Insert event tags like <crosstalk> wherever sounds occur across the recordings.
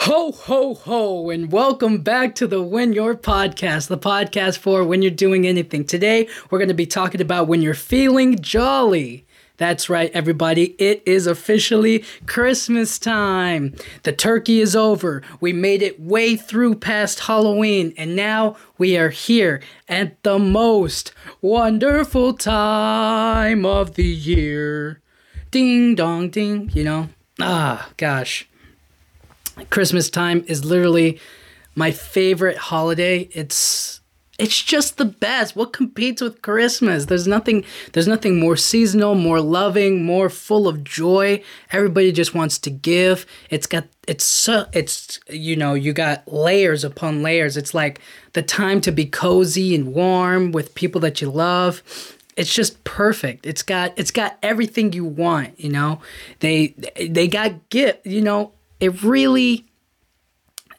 Ho, ho, ho, and welcome back to the When Your Podcast, the podcast for when you're doing anything. Today, we're going to be talking about when you're feeling jolly. That's right, everybody. It is officially Christmas time. The turkey is over. We made it way through past Halloween, and now we are here at the most wonderful time of the year. Ding dong ding, you know? Ah, gosh. Christmas time is literally my favorite holiday. It's it's just the best. What competes with Christmas? There's nothing there's nothing more seasonal, more loving, more full of joy. Everybody just wants to give. It's got it's so it's you know, you got layers upon layers. It's like the time to be cozy and warm with people that you love it's just perfect. It's got it's got everything you want, you know. They they got gift, you know, it really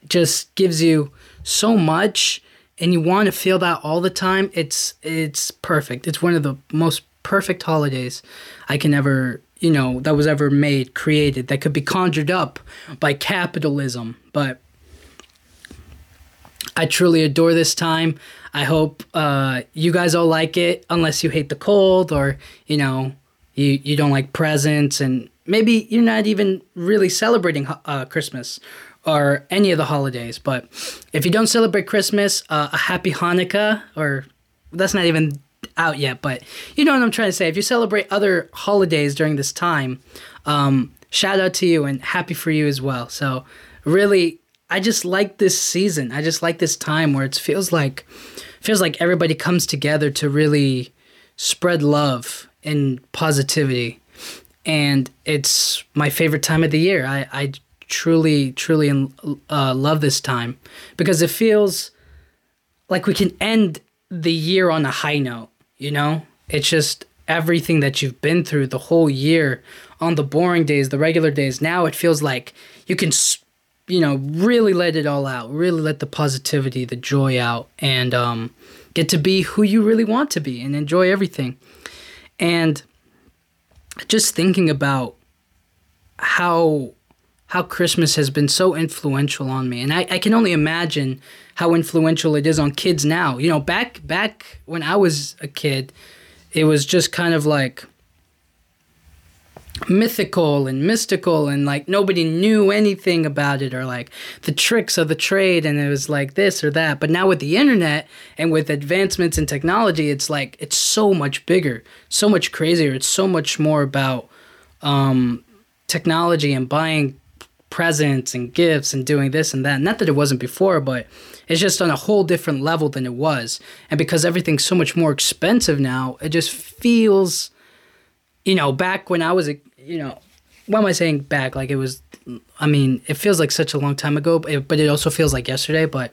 just gives you so much and you want to feel that all the time. It's it's perfect. It's one of the most perfect holidays i can ever you know that was ever made created that could be conjured up by capitalism. But i truly adore this time. I hope uh, you guys all like it unless you hate the cold or you know you you don't like presents and maybe you're not even really celebrating uh, Christmas or any of the holidays. But if you don't celebrate Christmas, uh, a happy Hanukkah, or that's not even out yet, but you know what I'm trying to say. If you celebrate other holidays during this time, um, shout out to you and happy for you as well. So, really, I just like this season. I just like this time where it feels like feels like everybody comes together to really spread love and positivity and it's my favorite time of the year. I, I truly, truly uh, love this time because it feels like we can end the year on a high note. You know, it's just everything that you've been through the whole year on the boring days, the regular days. Now it feels like you can, you know, really let it all out, really let the positivity, the joy out, and um, get to be who you really want to be and enjoy everything. And just thinking about how how Christmas has been so influential on me. And I, I can only imagine how influential it is on kids now. You know, back back when I was a kid, it was just kind of like mythical and mystical and like nobody knew anything about it or like the tricks of the trade and it was like this or that. But now with the internet and with advancements in technology it's like it's so much bigger so much crazier. It's so much more about um, technology and buying presents and gifts and doing this and that. Not that it wasn't before but it's just on a whole different level than it was. And because everything's so much more expensive now it just feels you know, back when I was a, you know, what am I saying back? Like it was, I mean, it feels like such a long time ago, but it, but it also feels like yesterday. But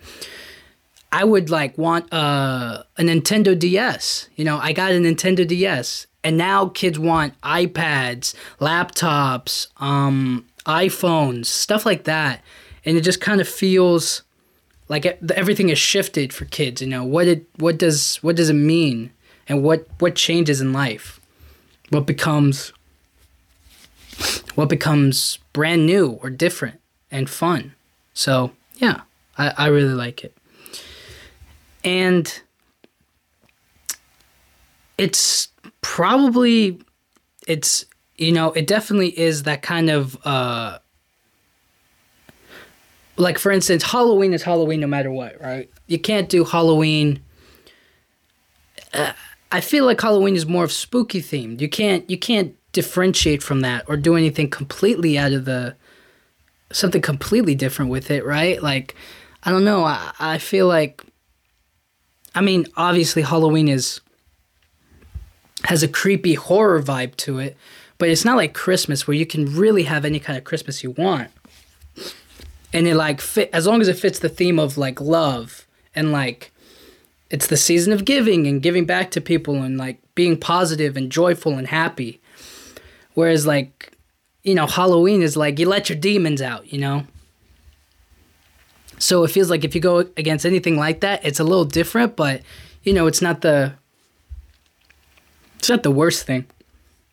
I would like want uh, a Nintendo DS. You know, I got a Nintendo DS, and now kids want iPads, laptops, um, iPhones, stuff like that, and it just kind of feels like everything has shifted for kids. You know, what it what does what does it mean, and what what changes in life what becomes what becomes brand new or different and fun. So yeah, I, I really like it. And it's probably it's you know, it definitely is that kind of uh like for instance, Halloween is Halloween no matter what, right? You can't do Halloween uh, I feel like Halloween is more of spooky themed. You can't you can't differentiate from that or do anything completely out of the something completely different with it, right? Like I don't know. I I feel like I mean, obviously Halloween is has a creepy horror vibe to it, but it's not like Christmas where you can really have any kind of Christmas you want. And it like fit as long as it fits the theme of like love and like it's the season of giving and giving back to people and like being positive and joyful and happy. Whereas like, you know, Halloween is like you let your demons out, you know? So it feels like if you go against anything like that, it's a little different, but you know, it's not the it's not the worst thing.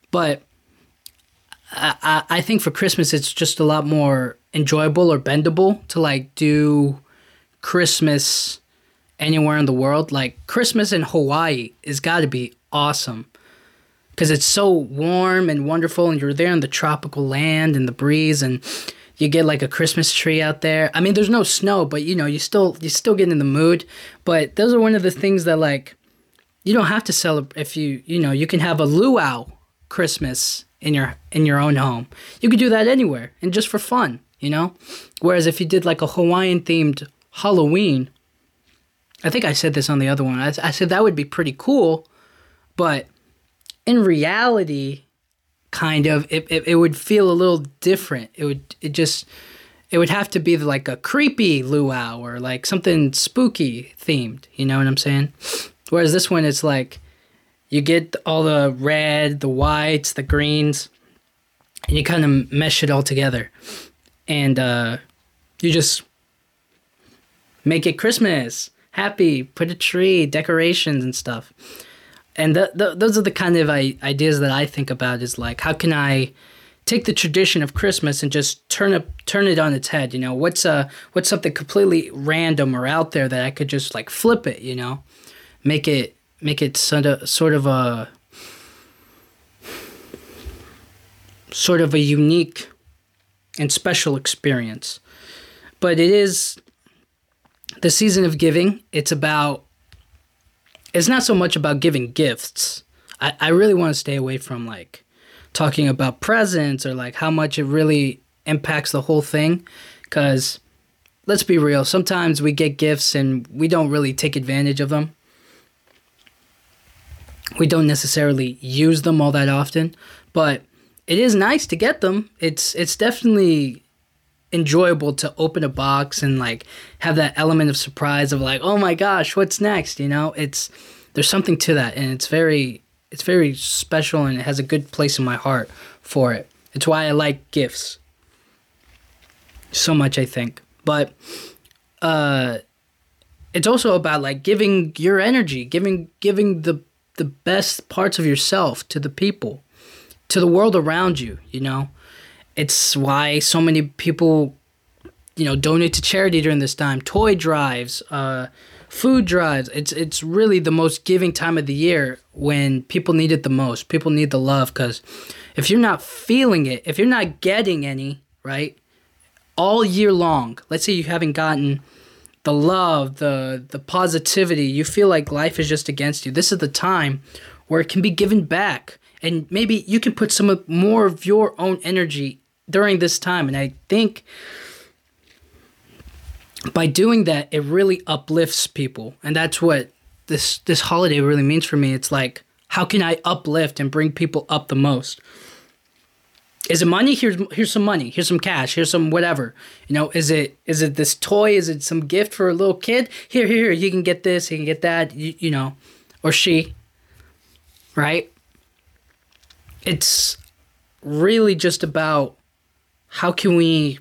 But I, I, think for Christmas it's just a lot more enjoyable or bendable to like do Christmas anywhere in the world. Like Christmas in Hawaii is got to be awesome because it's so warm and wonderful, and you're there in the tropical land and the breeze, and you get like a Christmas tree out there. I mean, there's no snow, but you know, you still you still get in the mood. But those are one of the things that like you don't have to celebrate if you you know you can have a luau Christmas in your in your own home. You could do that anywhere and just for fun, you know. Whereas if you did like a Hawaiian themed Halloween, I think I said this on the other one. I, I said that would be pretty cool, but in reality, kind of, it, it, it would feel a little different. It would, it just, it would have to be like a creepy luau or like something spooky themed. You know what I'm saying? Whereas this one, it's like you get all the red, the whites, the greens, and you kind of mesh it all together. And uh, you just make it Christmas, happy, put a tree, decorations, and stuff and th- th- those are the kind of I- ideas that I think about is like how can I take the tradition of Christmas and just turn it turn it on its head. You know, what's uh what's something completely random or out there that I could just like flip it. You know, make it make it sort of sort of a sort of a unique and special experience. But it is the season of giving. It's about it's not so much about giving gifts. I, I really want to stay away from like talking about presents or like how much it really impacts the whole thing. Because let's be real, sometimes we get gifts and we don't really take advantage of them. We don't necessarily use them all that often, but it is nice to get them. It's it's definitely enjoyable to open a box and like have that element of surprise of like oh my gosh what's next? You know it's there's something to that and it's very it's very special and it has a good place in my heart for it. It's why i like gifts so much i think. But uh it's also about like giving your energy giving giving the the best parts of yourself to the people to the world around you you know it's why so many people, you know, donate to charity during this time. Toy drives, uh, food drives. It's it's really the most giving time of the year when people need it the most. People need the love because if you're not feeling it, if you're not getting any, right, all year long. Let's say you haven't gotten the love, the the positivity. You feel like life is just against you. This is the time where it can be given back and maybe you can put some more of your own energy during this time. And I think by doing that, it really uplifts people. And that's what this this holiday really means for me. It's like, how can I uplift and bring people up the most? Is it money? Here's here's some money. Here's some cash. Here's some whatever. You know, is it is it this toy? Is it some gift for a little kid? Here, here, here. You can get this. You can get that. You, you know, or she. Right. It's really just about how can we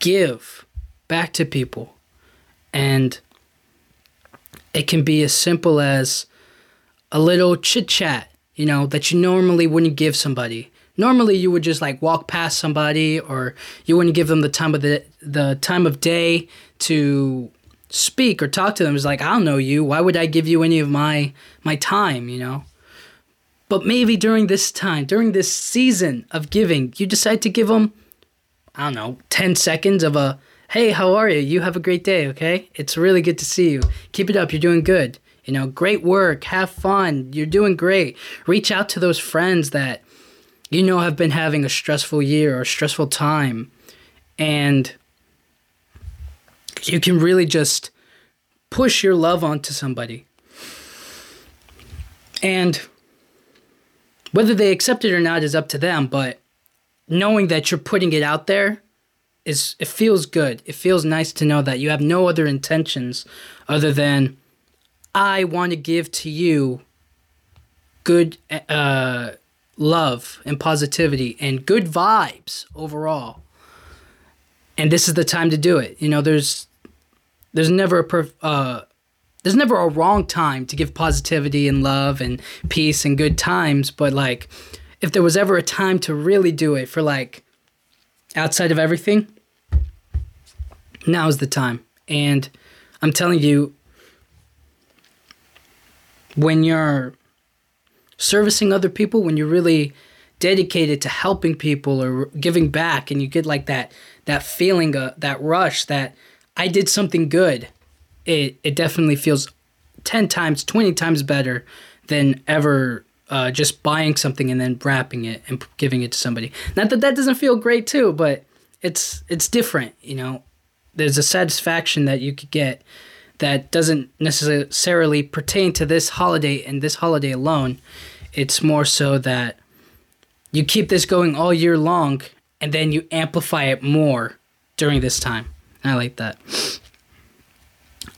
give back to people? And it can be as simple as a little chit chat, you know, that you normally wouldn't give somebody. Normally you would just like walk past somebody or you wouldn't give them the time of the the time of day to speak or talk to them. It's like, I don't know you. Why would I give you any of my my time, you know? But maybe during this time, during this season of giving, you decide to give them, I don't know, 10 seconds of a, hey, how are you? You have a great day, okay? It's really good to see you. Keep it up. You're doing good. You know, great work. Have fun. You're doing great. Reach out to those friends that you know have been having a stressful year or a stressful time. And you can really just push your love onto somebody. And whether they accept it or not is up to them, but knowing that you're putting it out there is it feels good. It feels nice to know that you have no other intentions other than I want to give to you good uh, love and positivity and good vibes overall. And this is the time to do it. You know, there's there's never a perf- uh, there's never a wrong time to give positivity and love and peace and good times, but like if there was ever a time to really do it for like outside of everything, now is the time. And I'm telling you, when you're servicing other people, when you're really dedicated to helping people or giving back, and you get like that that feeling, uh, that rush, that I did something good, it it definitely feels ten times, twenty times better than ever uh, just buying something and then wrapping it and giving it to somebody. Not that that doesn't feel great too, but it's it's different. You know, there's a satisfaction that you could get that doesn't necessarily pertain to this holiday and this holiday alone. It's more so that you keep this going all year long and then you amplify it more during this time. I like that.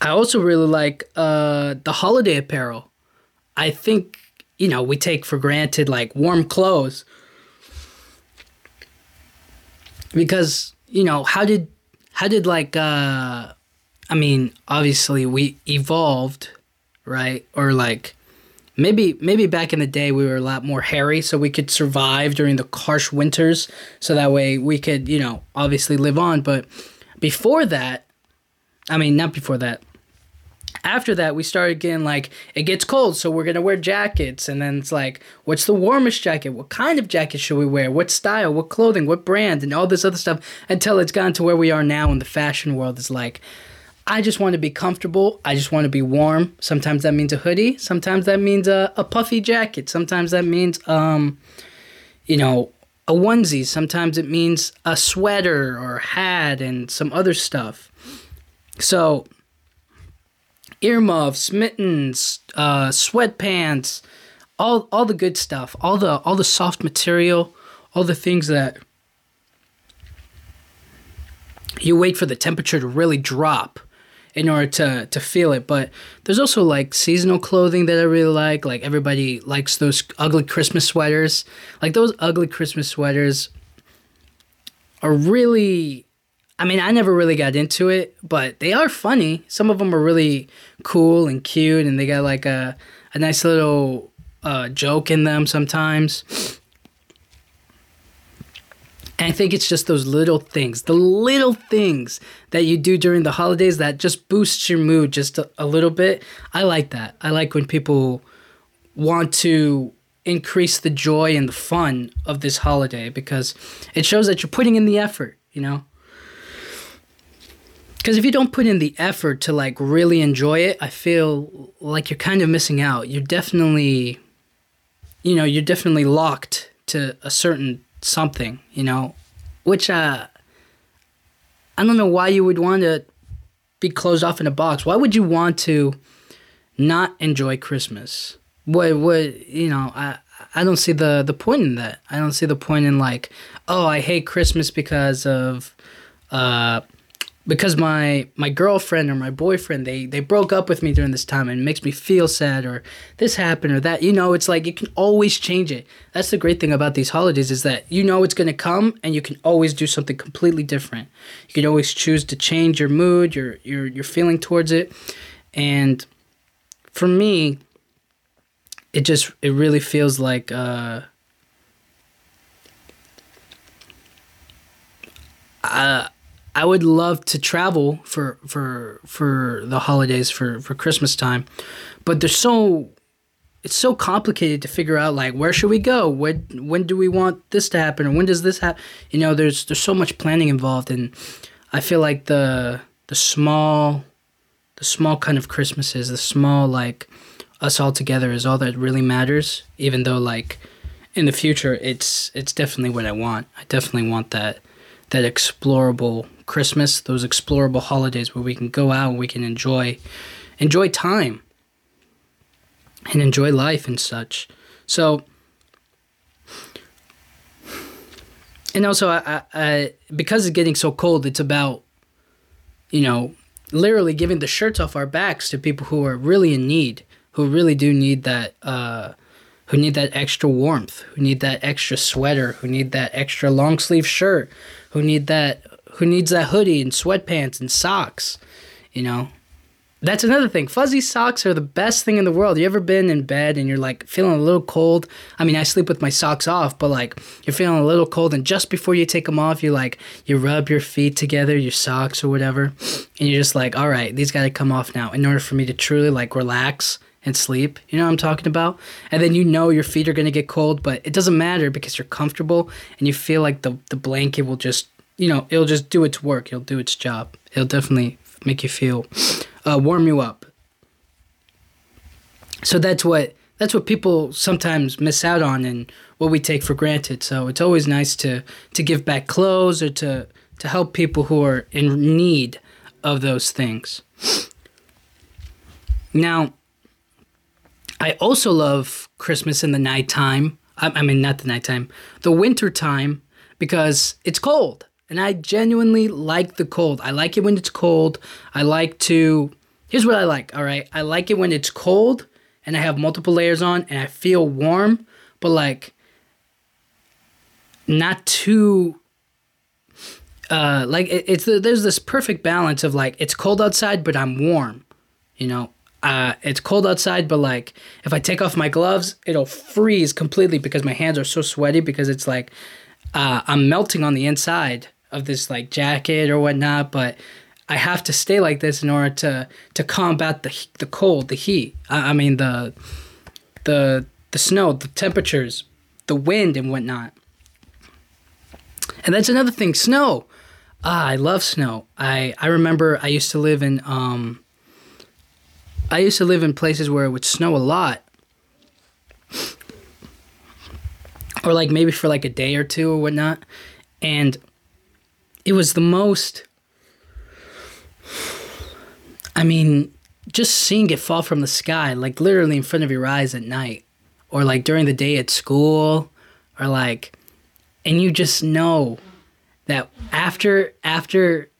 I also really like uh, the holiday apparel. I think, you know, we take for granted like warm clothes. Because, you know, how did how did like uh I mean, obviously we evolved, right? Or like maybe maybe back in the day we were a lot more hairy so we could survive during the harsh winters so that way we could, you know, obviously live on, but before that, I mean, not before that. After that, we started getting like, it gets cold, so we're gonna wear jackets. And then it's like, what's the warmest jacket? What kind of jacket should we wear? What style? What clothing? What brand? And all this other stuff until it's gotten to where we are now in the fashion world. Is like, I just want to be comfortable. I just want to be warm. Sometimes that means a hoodie. Sometimes that means a, a puffy jacket. Sometimes that means, um, you know, a onesie. Sometimes it means a sweater or hat and some other stuff. So, earmuffs, mittens, uh, sweatpants, all all the good stuff, all the all the soft material, all the things that you wait for the temperature to really drop in order to to feel it. But there's also like seasonal clothing that I really like. Like everybody likes those ugly Christmas sweaters. Like those ugly Christmas sweaters are really I mean, I never really got into it, but they are funny. Some of them are really cool and cute and they got like a a nice little uh, joke in them sometimes. And I think it's just those little things, the little things that you do during the holidays that just boosts your mood just a, a little bit. I like that. I like when people want to increase the joy and the fun of this holiday because it shows that you're putting in the effort, you know? Because if you don't put in the effort to like really enjoy it, I feel like you're kind of missing out. You're definitely, you know, you're definitely locked to a certain something, you know, which uh, I don't know why you would want to be closed off in a box. Why would you want to not enjoy Christmas? What what you know? I I don't see the the point in that. I don't see the point in like, oh, I hate Christmas because of uh because my my girlfriend or my boyfriend they they broke up with me during this time and it makes me feel sad or this happened or that you know it's like you can always change it. That's the great thing about these holidays is that you know it's going to come and you can always do something completely different. You can always choose to change your mood your your your feeling towards it. And for me it just it really feels like uh uh I would love to travel for for for the holidays for for Christmas time, but there's so it's so complicated to figure out like where should we go? When when do we want this to happen? Or when does this happen you know there's there's so much planning involved and i feel like the the small the small kind of christmases the small like us all together is all that really matters even though like in the future it's it's definitely what i want. I definitely want that that explorable Christmas, those explorable holidays where we can go out and we can enjoy enjoy time and enjoy life and such. So and also I, I, because it's getting so cold, it's about you know literally giving the shirts off our backs to people who are really in need, who really do need that uh, who need that extra warmth, who need that extra sweater, who need that extra long sleeve shirt, who need that who needs that hoodie and sweatpants and socks, you know? that's another thing. Fuzzy socks are the best thing in the world. You ever been in bed and you're like feeling a little cold? I mean, I sleep with my socks off, but like you're feeling a little cold, and just before you take them off, you like you rub your feet together, your socks or whatever, and you're just like, all right, these got to come off now in order for me to truly like relax and sleep. You know what I'm talking about? And then you know your feet are gonna get cold, but it doesn't matter because you're comfortable and you feel like the the blanket will just you know it'll just do its work. It'll do its job. It'll definitely make you feel uh, warm you up. So that's what that's what people sometimes miss out on and what we take for granted. So it's always nice to to give back clothes or to to help people who are in need of those things. Now, I also love Christmas in the nighttime. I, I mean, not the nighttime, the winter time, because it's cold. And I genuinely like the cold. I like it when it's cold. I like to. Here's what I like, all right? I like it when it's cold and I have multiple layers on and I feel warm, but like not too. Uh, like it, it's there's this perfect balance of like it's cold outside but I'm warm, you know. Uh, it's cold outside, but like if I take off my gloves, it'll freeze completely because my hands are so sweaty because it's like uh, I'm melting on the inside of this like jacket or whatnot, but I have to stay like this in order to to combat the the cold, the heat. I, I mean the the the snow, the temperatures, the wind and whatnot. And that's another thing, snow. Ah, I love snow. I I remember I used to live in um I used to live in places where it would snow a lot. Or like maybe for like a day or two or whatnot. And it was the most I mean, just seeing it fall from the sky, like literally in front of your eyes at night, or like during the day at school, or like, and you just know that after after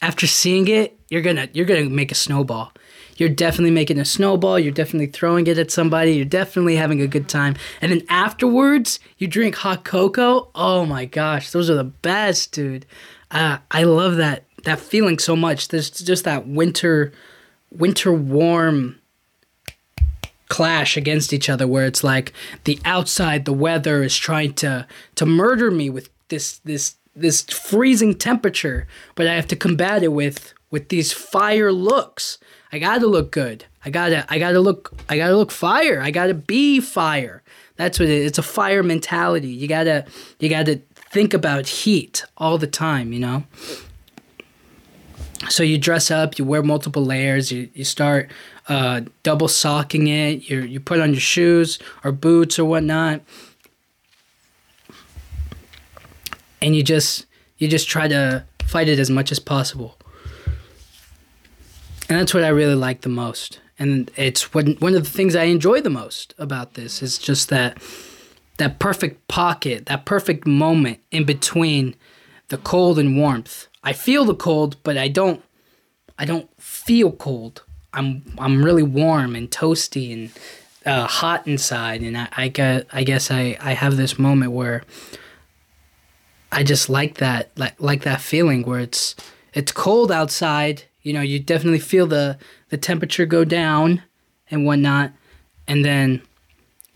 after seeing it, you're gonna you're gonna make a snowball. You're definitely making a snowball. You're definitely throwing it at somebody. You're definitely having a good time. And then afterwards, you drink hot cocoa. Oh my gosh, those are the best, dude. Uh, I love that that feeling so much. There's just that winter, winter warm clash against each other where it's like the outside the weather is trying to to murder me with this this this freezing temperature but i have to combat it with with these fire looks. I gotta look good. I gotta i gotta look i gotta look fire. I gotta be fire. That's what it is it's a fire mentality. You gotta you gotta think about heat all the time you know? So you dress up, you wear multiple layers, you, you start uh, double socking it, you, you put on your shoes or boots or whatnot. And you just you just try to fight it as much as possible. And that's what I really like the most. And it's one, one of the things I enjoy the most about this is just that that perfect pocket, that perfect moment in between the cold and warmth I feel the cold, but I don't I don't feel cold. I'm I'm really warm and toasty and uh, hot inside, and I, I get I guess I, I have this moment where I just like that like like that feeling where it's it's cold outside. You know, you definitely feel the the temperature go down and whatnot, and then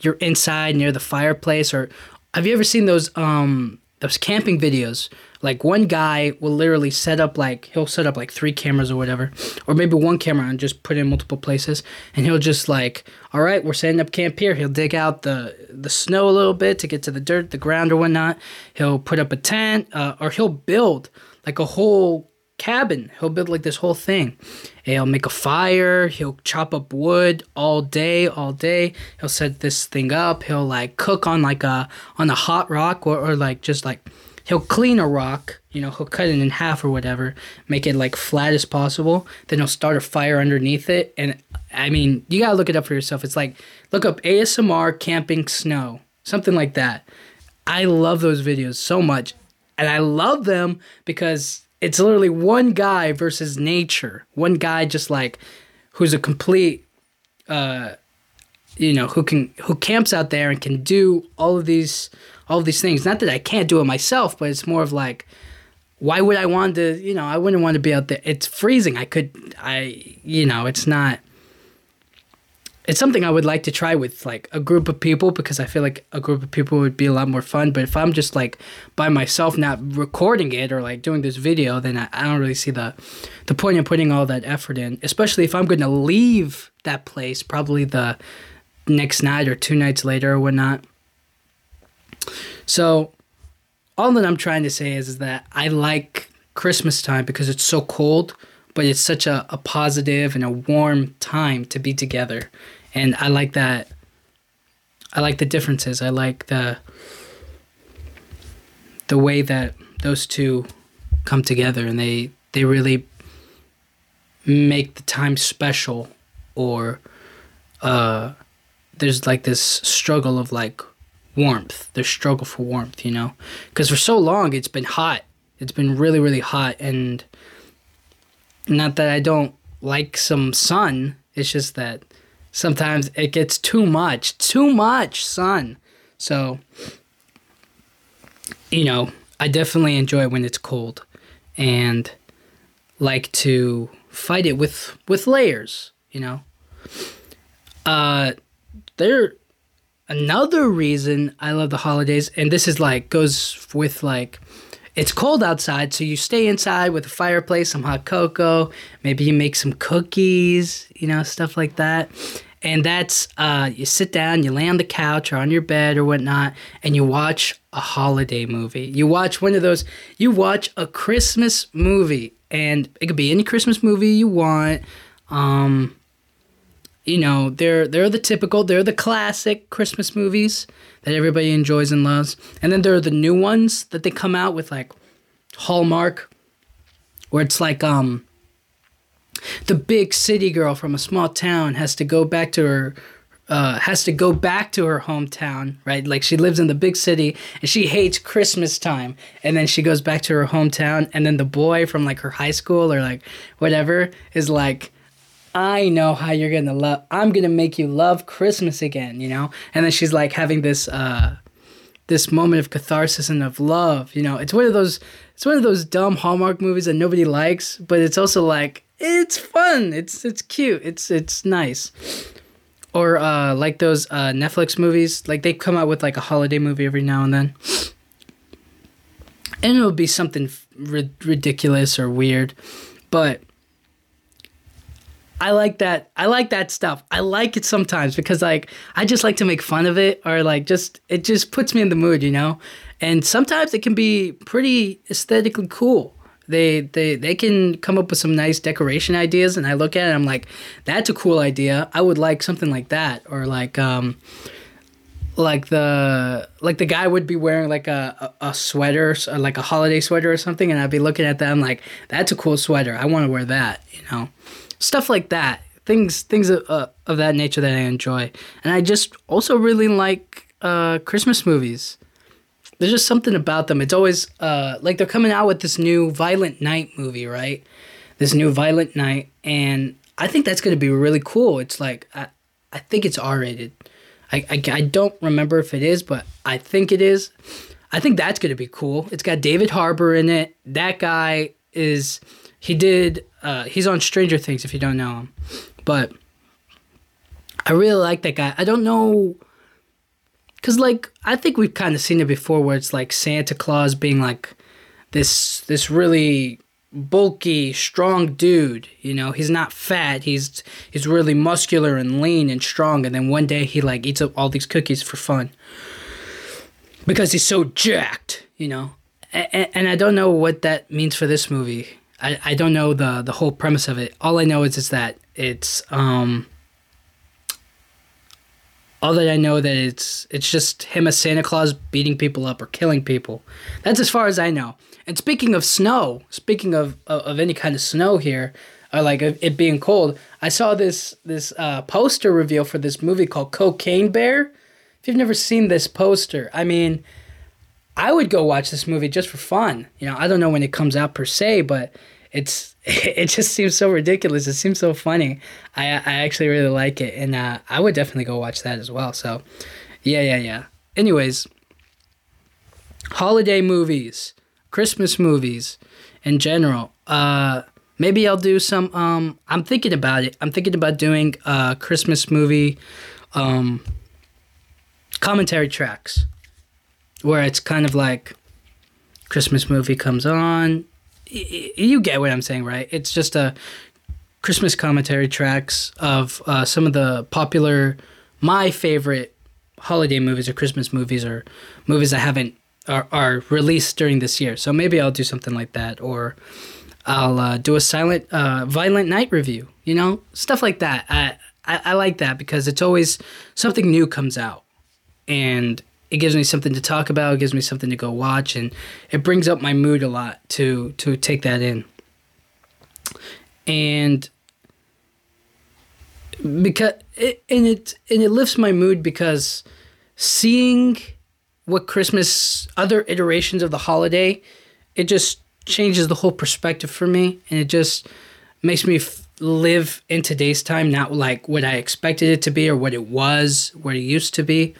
you're inside near the fireplace. Or have you ever seen those um those camping videos like one guy will literally set up like he'll set up like three cameras or whatever, or maybe one camera and just put in multiple places, and he'll just like, all right, we're setting up camp here. He'll dig out the the snow a little bit to get to the dirt, the ground or whatnot. He'll put up a tent, uh, or he'll build like a whole cabin. He'll build like this whole thing. He'll make a fire. He'll chop up wood all day, all day. He'll set this thing up. He'll like cook on like a on a hot rock or, or like just like he'll clean a rock, you know, he'll cut it in half or whatever, make it like flat as possible. Then he'll start a fire underneath it. And I mean, you gotta look it up for yourself. It's like look up ASMR camping snow, something like that. I love those videos so much. And I love them because it's literally one guy versus nature. One guy just like who's a complete uh you know, who can who camps out there and can do all of these all of these things. Not that I can't do it myself, but it's more of like why would I want to, you know, I wouldn't want to be out there. It's freezing. I could, I, you know, it's not, it's something I would like to try with like a group of people because I feel like a group of people would be a lot more fun. But if I'm just like by myself, not recording it or like doing this video, then I, I don't really see the, the point in putting all that effort in, especially if I'm going to leave that place probably the next night or two nights later or whatnot. So all that I'm trying to say is, is that I like Christmas time because it's so cold, but it's such a, a positive and a warm time to be together. And I like that. I like the differences. I like the the way that those two come together and they they really make the time special or uh there's like this struggle of like warmth, their struggle for warmth, you know? Because for so long it's been hot. It's been really, really hot. And not that I don't like some sun, it's just that sometimes it gets too much, too much sun. So, you know, I definitely enjoy when it's cold and like to fight it with with layers, you know. Uh there another reason I love the holidays, and this is like goes with like it's cold outside, so you stay inside with a fireplace, some hot cocoa, maybe you make some cookies, you know, stuff like that. And that's uh, you sit down, you lay on the couch or on your bed or whatnot, and you watch a holiday movie. You watch one of those. You watch a Christmas movie, and it could be any Christmas movie you want. Um, you know, they're they're the typical, they're the classic Christmas movies that everybody enjoys and loves. And then there are the new ones that they come out with like Hallmark where it's like um the big city girl from a small town has to go back to her uh, has to go back to her hometown, right? Like she lives in the big city and she hates Christmas time. And then she goes back to her hometown, and then the boy from like her high school or like whatever is like, I know how you're gonna love. I'm gonna make you love Christmas again, you know. And then she's like having this uh, this moment of catharsis and of love. You know, it's one of those it's one of those dumb Hallmark movies that nobody likes, but it's also like it's fun. It's it's cute. It's it's nice. Or uh, like those uh, Netflix movies, like they come out with like a holiday movie every now and then, and it'll be something ri- ridiculous or weird, but I like that. I like that stuff. I like it sometimes because like I just like to make fun of it or like just it just puts me in the mood, you know. And sometimes it can be pretty aesthetically cool. They they they can come up with some nice decoration ideas, and I look at it, I'm like, that's a cool idea. I would like something like that, or like um, like the like the guy would be wearing like a, a, a sweater, like a holiday sweater or something, and I'd be looking at that. I'm like, that's a cool sweater. I want to wear that, you know stuff like that. Things things of, uh, of that nature that I enjoy, and I just also really like uh, Christmas movies. There's just something about them. It's always uh, like they're coming out with this new Violent Night movie, right? This new Violent Night, and I think that's going to be really cool. It's like I, I think it's R rated. I, I, I don't remember if it is, but I think it is. I think that's going to be cool. It's got David Harbour in it. That guy is he did. Uh, he's on Stranger Things if you don't know him, but I really like that guy. I don't know, cause like I think we've kind of seen it before, where it's like Santa Claus being like this this really bulky, strong dude. You know, he's not fat. He's he's really muscular and lean and strong. And then one day he like eats up all these cookies for fun because he's so jacked. You know, and, and I don't know what that means for this movie. I, I don't know the the whole premise of it. All I know is is that it's um all that I know that it's it's just him as Santa Claus beating people up or killing people. That's as far as I know. And speaking of snow, speaking of of, of any kind of snow here, or like it being cold, I saw this this uh, poster reveal for this movie called Cocaine Bear. If you've never seen this poster, I mean, I would go watch this movie just for fun. You know, I don't know when it comes out per se, but it's <laughs> it just seems so ridiculous. It seems so funny. I I actually really like it, and uh, I would definitely go watch that as well. So, yeah, yeah, yeah. Anyways, holiday movies. Christmas movies in general. Uh, maybe I'll do some. Um, I'm thinking about it. I'm thinking about doing a Christmas movie um, commentary tracks, where it's kind of like Christmas movie comes on. You get what I'm saying, right? It's just a Christmas commentary tracks of uh, some of the popular, my favorite holiday movies or Christmas movies or movies that haven't are, are released during this year. So maybe I'll do something like that, or I'll uh, do a silent, uh, violent night review. You know, stuff like that. I, I I like that because it's always something new comes out, and it gives me something to talk about. It gives me something to go watch, and it brings up my mood a lot to to take that in. And because it, and it and it lifts my mood because seeing what Christmas other iterations of the holiday, it just changes the whole perspective for me, and it just makes me f- live in today's time, not like what I expected it to be or what it was, what it used to be.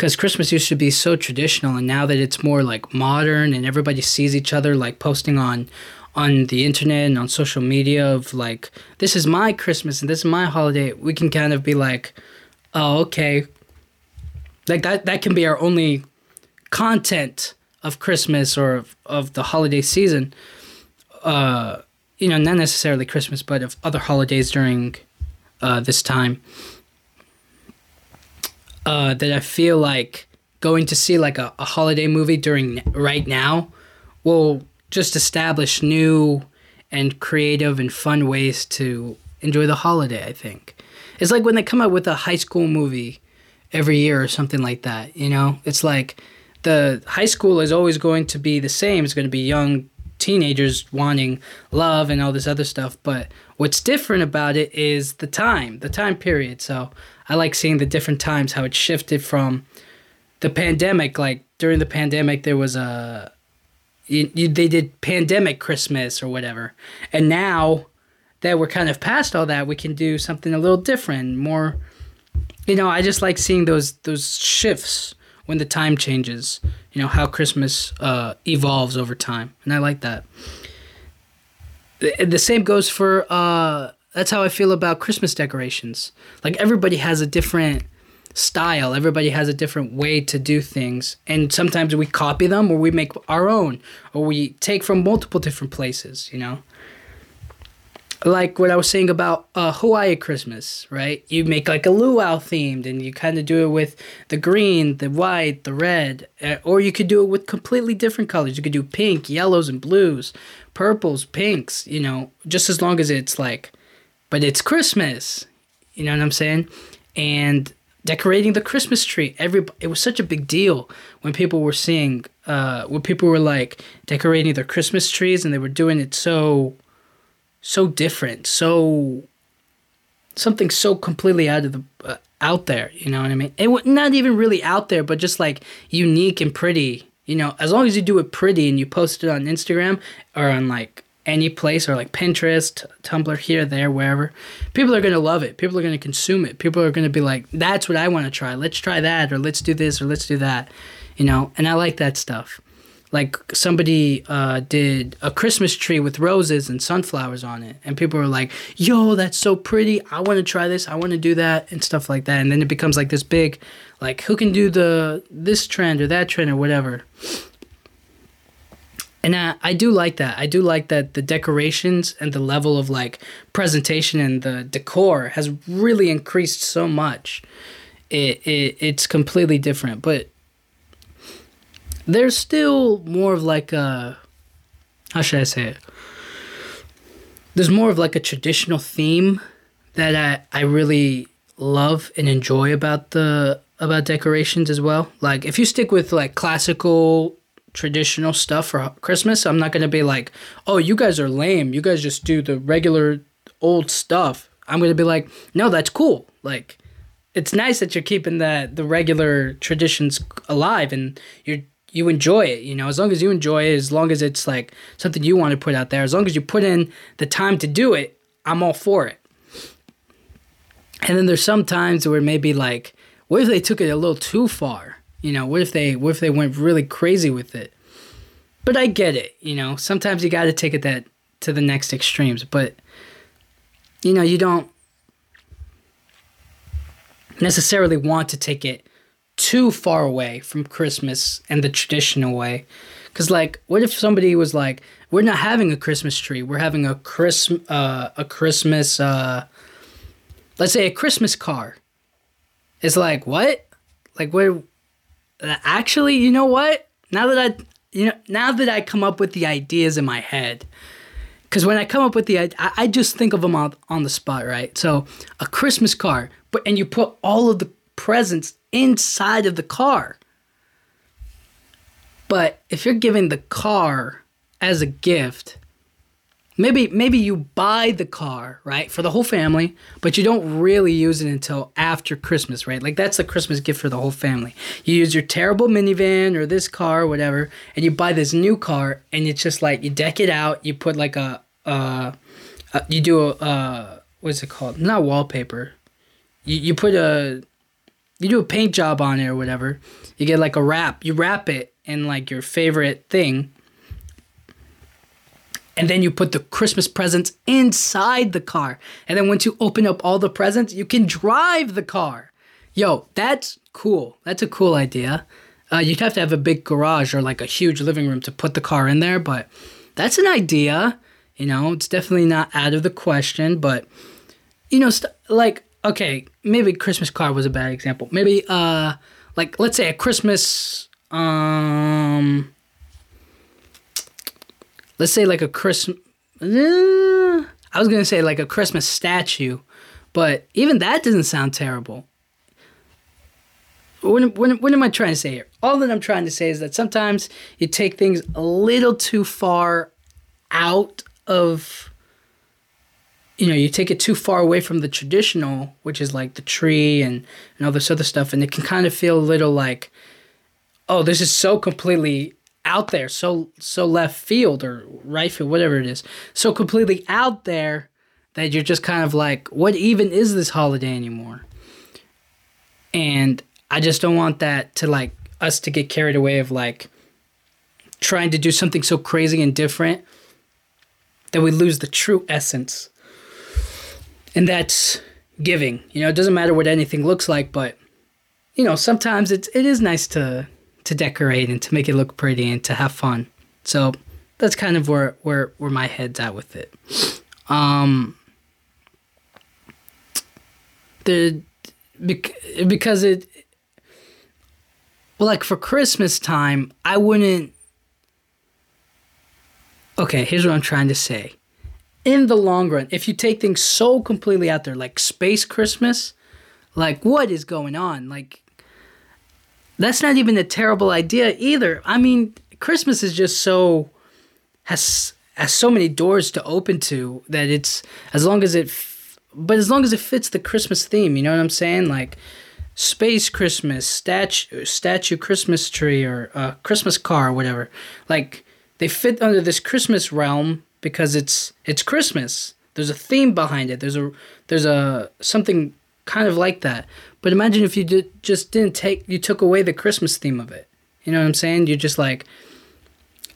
Because Christmas used to be so traditional, and now that it's more like modern, and everybody sees each other like posting on on the internet and on social media of like this is my Christmas and this is my holiday, we can kind of be like, oh okay, like that that can be our only content of Christmas or of, of the holiday season. Uh, you know, not necessarily Christmas, but of other holidays during uh, this time. Uh, that I feel like going to see like a, a holiday movie during right now will just establish new and creative and fun ways to enjoy the holiday, I think. It's like when they come out with a high school movie every year or something like that, you know? It's like the high school is always going to be the same. It's going to be young teenagers wanting love and all this other stuff. But what's different about it is the time, the time period. So I like seeing the different times, how it shifted from the pandemic. Like during the pandemic, there was a you, you, they did pandemic Christmas or whatever. And now that we're kind of past all that, we can do something a little different, more. You know, I just like seeing those those shifts when the time changes. You know how Christmas uh, evolves over time, and I like that. The, the same goes for. Uh, that's how I feel about Christmas decorations. Like everybody has a different style. Everybody has a different way to do things. And sometimes we copy them or we make our own or we take from multiple different places, you know? Like what I was saying about uh, Hawaii Christmas, right? You make like a luau themed and you kind of do it with the green, the white, the red. Uh, or you could do it with completely different colors. You could do pink, yellows, and blues, purples, pinks, you know, just as long as it's like, but it's Christmas. You know what I'm saying? And decorating the Christmas tree. Every it was such a big deal when people were seeing uh, when people were like decorating their Christmas trees and they were doing it so so different, so something so completely out of the uh, out there. You know what I mean? It not even really out there, but just like unique and pretty. You know, as long as you do it pretty and you post it on Instagram or on like any place or like Pinterest, Tumblr, here, there, wherever, people are going to love it. People are going to consume it. People are going to be like, that's what I want to try. Let's try that, or let's do this, or let's do that. You know, and I like that stuff. Like somebody uh, did a Christmas tree with roses and sunflowers on it, and people were like, "Yo, that's so pretty! I want to try this. I want to do that," and stuff like that. And then it becomes like this big, like, who can do the this trend or that trend or whatever and I, I do like that. I do like that the decorations and the level of like presentation and the decor has really increased so much. It, it it's completely different, but there's still more of like a how should I say it? There's more of like a traditional theme that I, I really love and enjoy about the about decorations as well. Like if you stick with like classical traditional stuff for Christmas, I'm not going to be like, oh, you guys are lame. You guys just do the regular old stuff. I'm going to be like, no, that's cool. Like, it's nice that you're keeping the the regular traditions alive and you you enjoy it. You know, as long as you enjoy it, as long as it's like something you want to put out there, as long as you put in the time to do it, I'm all for it. And then there's some times where maybe like, what if they took it a little too far? You know, what if they what if they went really crazy with it? but I get it. You know, sometimes you got to take it that to the next extremes, but you know, you don't necessarily want to take it too far away from Christmas and the traditional way. Cause like, what if somebody was like, "We're not having a Christmas tree. We're having a Christmas, uh, a Christmas, uh, let's say a Christmas car." It's like what? Like what? Actually, you know what? Now that I, you know, now that I come up with the ideas in my head, because when I come up with the, I, I just think of them on, on the spot, right? So a Christmas car, but and you put all of the presents inside of the car. But if you're giving the car as a gift, maybe maybe you buy the car right for the whole family but you don't really use it until after christmas right? Like that's the christmas gift for the whole family. You use your terrible minivan or this car or whatever and you buy this new car and it's just like you deck it out you put like a uh, uh you do a uh what's it called? Not wallpaper. You, you put a you do a paint job on it or whatever. You get like a wrap. You wrap it in like your favorite thing and then you put the Christmas presents inside the car. And then once you open up all the presents, you can drive the car. Yo, that's cool. That's a cool idea. Uh, you'd have to have a big garage or like a huge living room to put the car in there, but that's an idea. You know, it's definitely not out of the question, but you know, st- like okay, maybe Christmas car was a bad example. Maybe uh, like let's say a Christmas um let's say like a Christmas. Uh, I was gonna say like a Christmas statue, but even that doesn't sound terrible. What, what, what am I trying to say here? All that I'm trying to say is that sometimes you take things a little too far out of, you know, you take it too far away from the traditional, which is like the tree and, and all this other stuff, and it can kind of feel a little like, oh, this is so completely out there, so so left field or right field, whatever it is, so completely out there that you're just kind of like, what even is this holiday anymore? And I just don't want that to like us to get carried away of like trying to do something so crazy and different that we lose the true essence. And that's giving. You know, it doesn't matter what anything looks like, but you know, sometimes it's it is nice to to decorate and to make it look pretty and to have fun. So that's kind of where where where my head's at with it. Um, the because it well like for Christmas time, I wouldn't Okay, here's what I'm trying to say. In the long run, if you take things so completely out there like space Christmas, like what is going on? Like that's not even a terrible idea either. I mean, Christmas is just so has has so many doors to open to that it's as long as it f- but as long as it fits the Christmas theme, you know what I'm saying? Like space Christmas, statue statue Christmas tree or uh, Christmas car or whatever. Like they fit under this Christmas realm because it's it's Christmas. There's a theme behind it. There's a there's a something kind of like that. But imagine if you did, just didn't take, you took away the Christmas theme of it. You know what I'm saying? You're just like,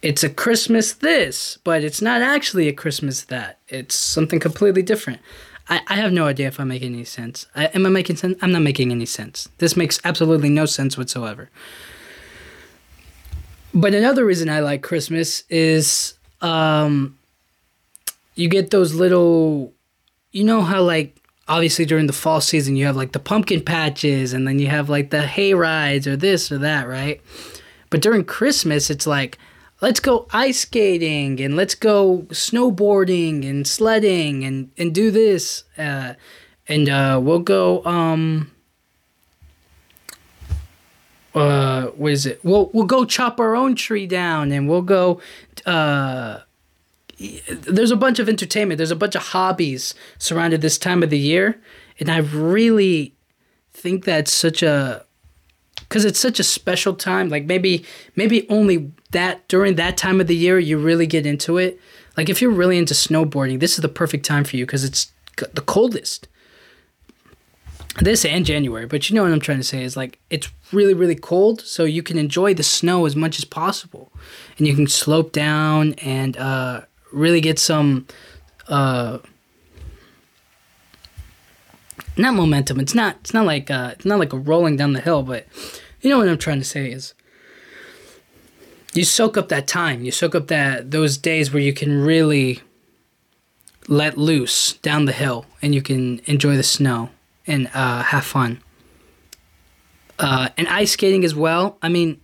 it's a Christmas this, but it's not actually a Christmas that. It's something completely different. I, I have no idea if I'm making any sense. I, am I making sense? I'm not making any sense. This makes absolutely no sense whatsoever. But another reason I like Christmas is um, you get those little, you know how like obviously during the fall season you have like the pumpkin patches and then you have like the hay rides or this or that, right? But during Christmas it's like let's go ice skating and let's go snowboarding and sledding and and do this uh, and uh, we'll go um uh what is it we'll we'll go chop our own tree down and we'll go uh there's a bunch of entertainment. There's a bunch of hobbies surrounded this time of the year. And i really think that's such a because it's such a special time. Like maybe maybe only that during that time of the year you really get into it. Like if you're really into snowboarding this is the perfect time for you because it's the coldest this and January, but you know what I'm trying to say is like it's really really cold, so you can enjoy the snow as much as possible, and you can slope down and uh, really get some. Uh, not momentum. It's not. It's not like. Uh, it's not like a rolling down the hill. But you know what I'm trying to say is. You soak up that time. You soak up that those days where you can really let loose down the hill, and you can enjoy the snow and uh, have fun. Uh, and ice skating as well. I mean,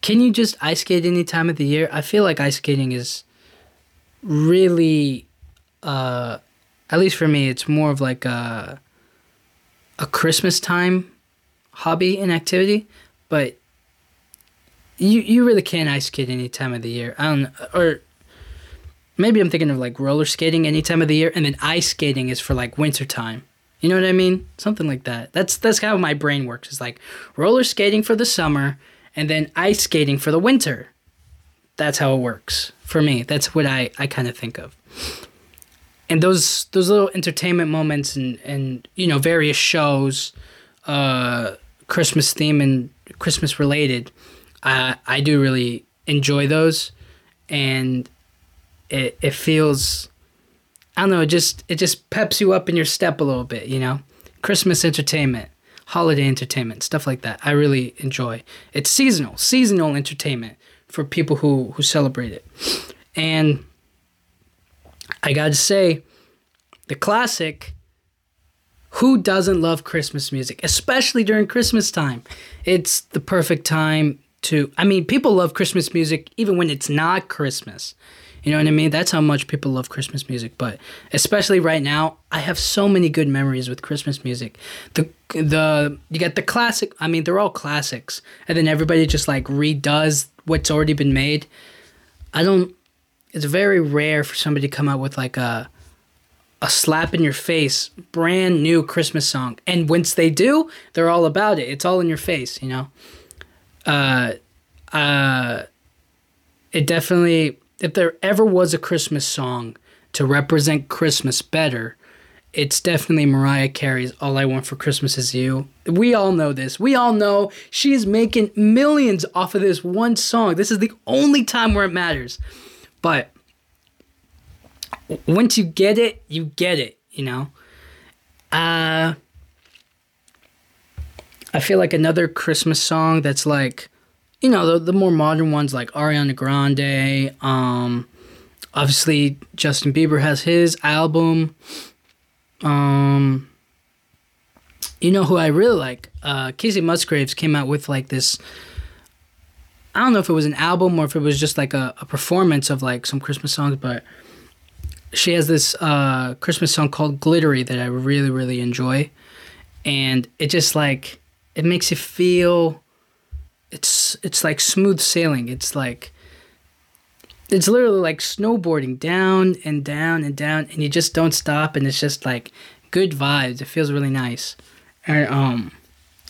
can you just ice skate any time of the year? I feel like ice skating is really, uh, at least for me, it's more of like a, a Christmas time hobby and activity. But you you really can't ice skate any time of the year. I don't or maybe I'm thinking of like roller skating any time of the year, and then ice skating is for like winter time. You know what I mean? Something like that. That's that's how my brain works. It's like roller skating for the summer and then ice skating for the winter. That's how it works for me. That's what I, I kind of think of. And those those little entertainment moments and, and you know various shows, uh, Christmas theme and Christmas related, I I do really enjoy those, and it it feels I don't know, it just it just peps you up in your step a little bit, you know? Christmas entertainment, holiday entertainment, stuff like that. I really enjoy. It's seasonal, seasonal entertainment for people who who celebrate it. And I got to say the classic who doesn't love Christmas music, especially during Christmas time? It's the perfect time to I mean, people love Christmas music even when it's not Christmas. You know what I mean? That's how much people love Christmas music. But especially right now, I have so many good memories with Christmas music. The the you get the classic. I mean, they're all classics, and then everybody just like redoes what's already been made. I don't. It's very rare for somebody to come out with like a a slap in your face, brand new Christmas song. And once they do, they're all about it. It's all in your face, you know. Uh, uh, it definitely if there ever was a Christmas song to represent Christmas better, it's definitely Mariah Carey's All I Want for Christmas Is You. We all know this. We all know she's making millions off of this one song. This is the only time where it matters. But once you get it, you get it, you know? Uh I feel like another Christmas song that's like you know the, the more modern ones like Ariana Grande. Um, obviously Justin Bieber has his album. Um, you know who I really like? Uh, Kacey Musgraves came out with like this. I don't know if it was an album or if it was just like a, a performance of like some Christmas songs, but she has this uh, Christmas song called "Glittery" that I really really enjoy, and it just like it makes you feel it's it's like smooth sailing. It's like it's literally like snowboarding down and down and down and you just don't stop and it's just like good vibes. It feels really nice. And um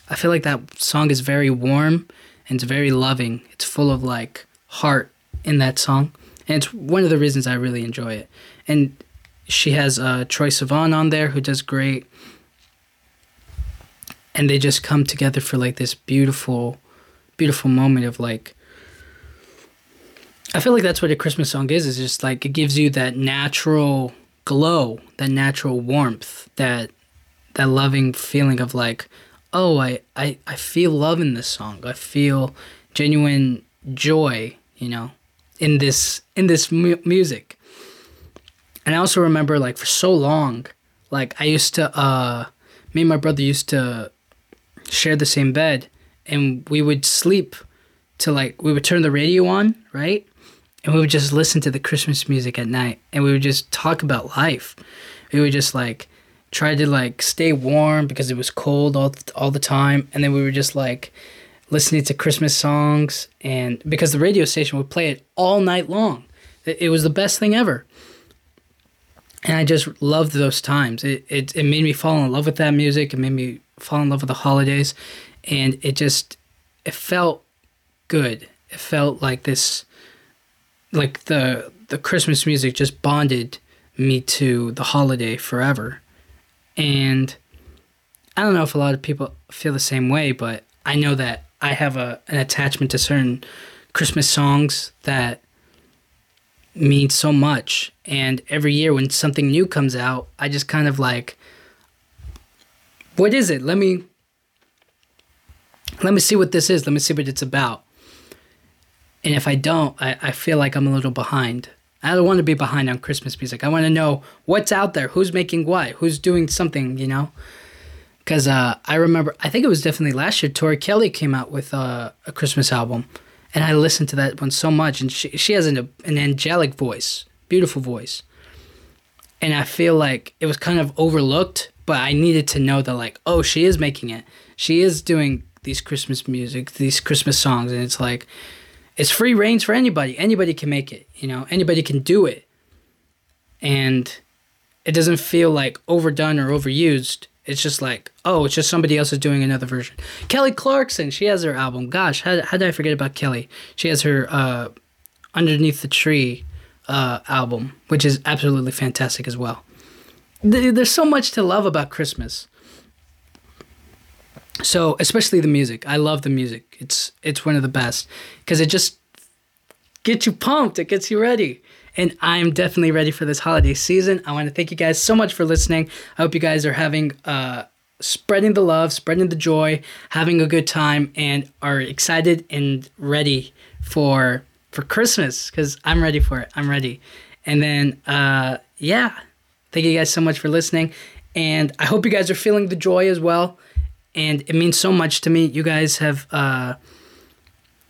I feel like that song is very warm and it's very loving. It's full of like heart in that song. And it's one of the reasons I really enjoy it. And she has uh, Troye Sivan on there who does great. And they just come together for like this beautiful beautiful moment of like I feel like that's what a Christmas song is. Is just like it gives you that natural glow, that natural warmth, that that loving feeling of like, oh, I I, I feel love in this song. I feel genuine joy, you know, in this in this mu- music. And I also remember like for so long, like I used to uh me and my brother used to share the same bed and we would sleep to like we would turn the radio on, right? And we would just listen to the Christmas music at night and we would just talk about life. We would just like try to like stay warm because it was cold all all the time and then we were just like listening to Christmas songs and because the radio station would play it all night long. It, was the best thing ever. And I just loved those times. It, it it made me fall in love with that music. It made me fall in love with the holidays and it just it felt good. It felt like this like the the Christmas music just bonded me to the holiday forever. And I don't know if a lot of people feel the same way, but I know that I have a an attachment to certain Christmas songs that mean so much. And every year when something new comes out, I just kind of like, what is it? Let me let me see what this is. Let me see what it's about. And if I don't, I, I feel like I'm a little behind. I don't want to be behind on Christmas music. I want to know what's out there, who's making what, who's doing something, you know? Because uh, I remember, I think it was definitely last year, Tori Kelly came out with uh, a Christmas album. And I listened to that one so much. And she, she has an, an angelic voice, beautiful voice. And I feel like it was kind of overlooked, but I needed to know that, like, oh, she is making it. She is doing these Christmas music, these Christmas songs. And it's like, it's free range for anybody. Anybody can make it, you know, anybody can do it. And it doesn't feel like overdone or overused it's just like, oh, it's just somebody else is doing another version. Kelly Clarkson, she has her album. Gosh, how, how did I forget about Kelly? She has her uh, Underneath the Tree uh, album, which is absolutely fantastic as well. There's so much to love about Christmas. So, especially the music. I love the music. It's it's one of the best because it just gets you pumped. It gets you ready and I'm definitely ready for this holiday season. I want to thank you guys so much for listening. I hope you guys are having uh spreading the love, spreading the joy, having a good time and are excited and ready for for Christmas cuz I'm ready for it. I'm ready. And then uh yeah, thank you guys so much for listening and I hope you guys are feeling the joy as well. And it means so much to me. You guys have uh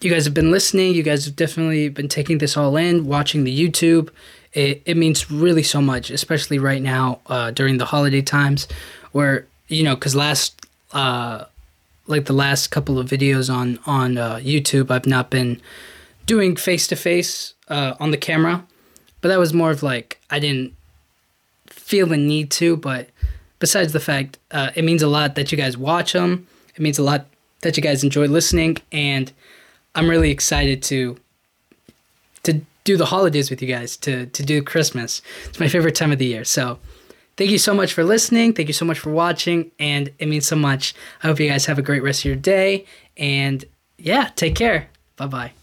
you guys have been listening. You guys have definitely been taking this all in, watching the YouTube. It, it means really so much, especially right now uh, during the holiday times, where you know, because last, uh, like the last couple of videos on on uh, YouTube, I've not been doing face to face on the camera, but that was more of like I didn't feel the need to. But besides the fact, uh, it means a lot that you guys watch them. It means a lot that you guys enjoy listening and I'm really excited to to do the holidays with you guys, to to do Christmas. It's my favorite time of the year. So thank you so much for listening. Thank you so much for watching, and it means so much. I hope you guys have a great rest of your day. And yeah, take care. Bye bye.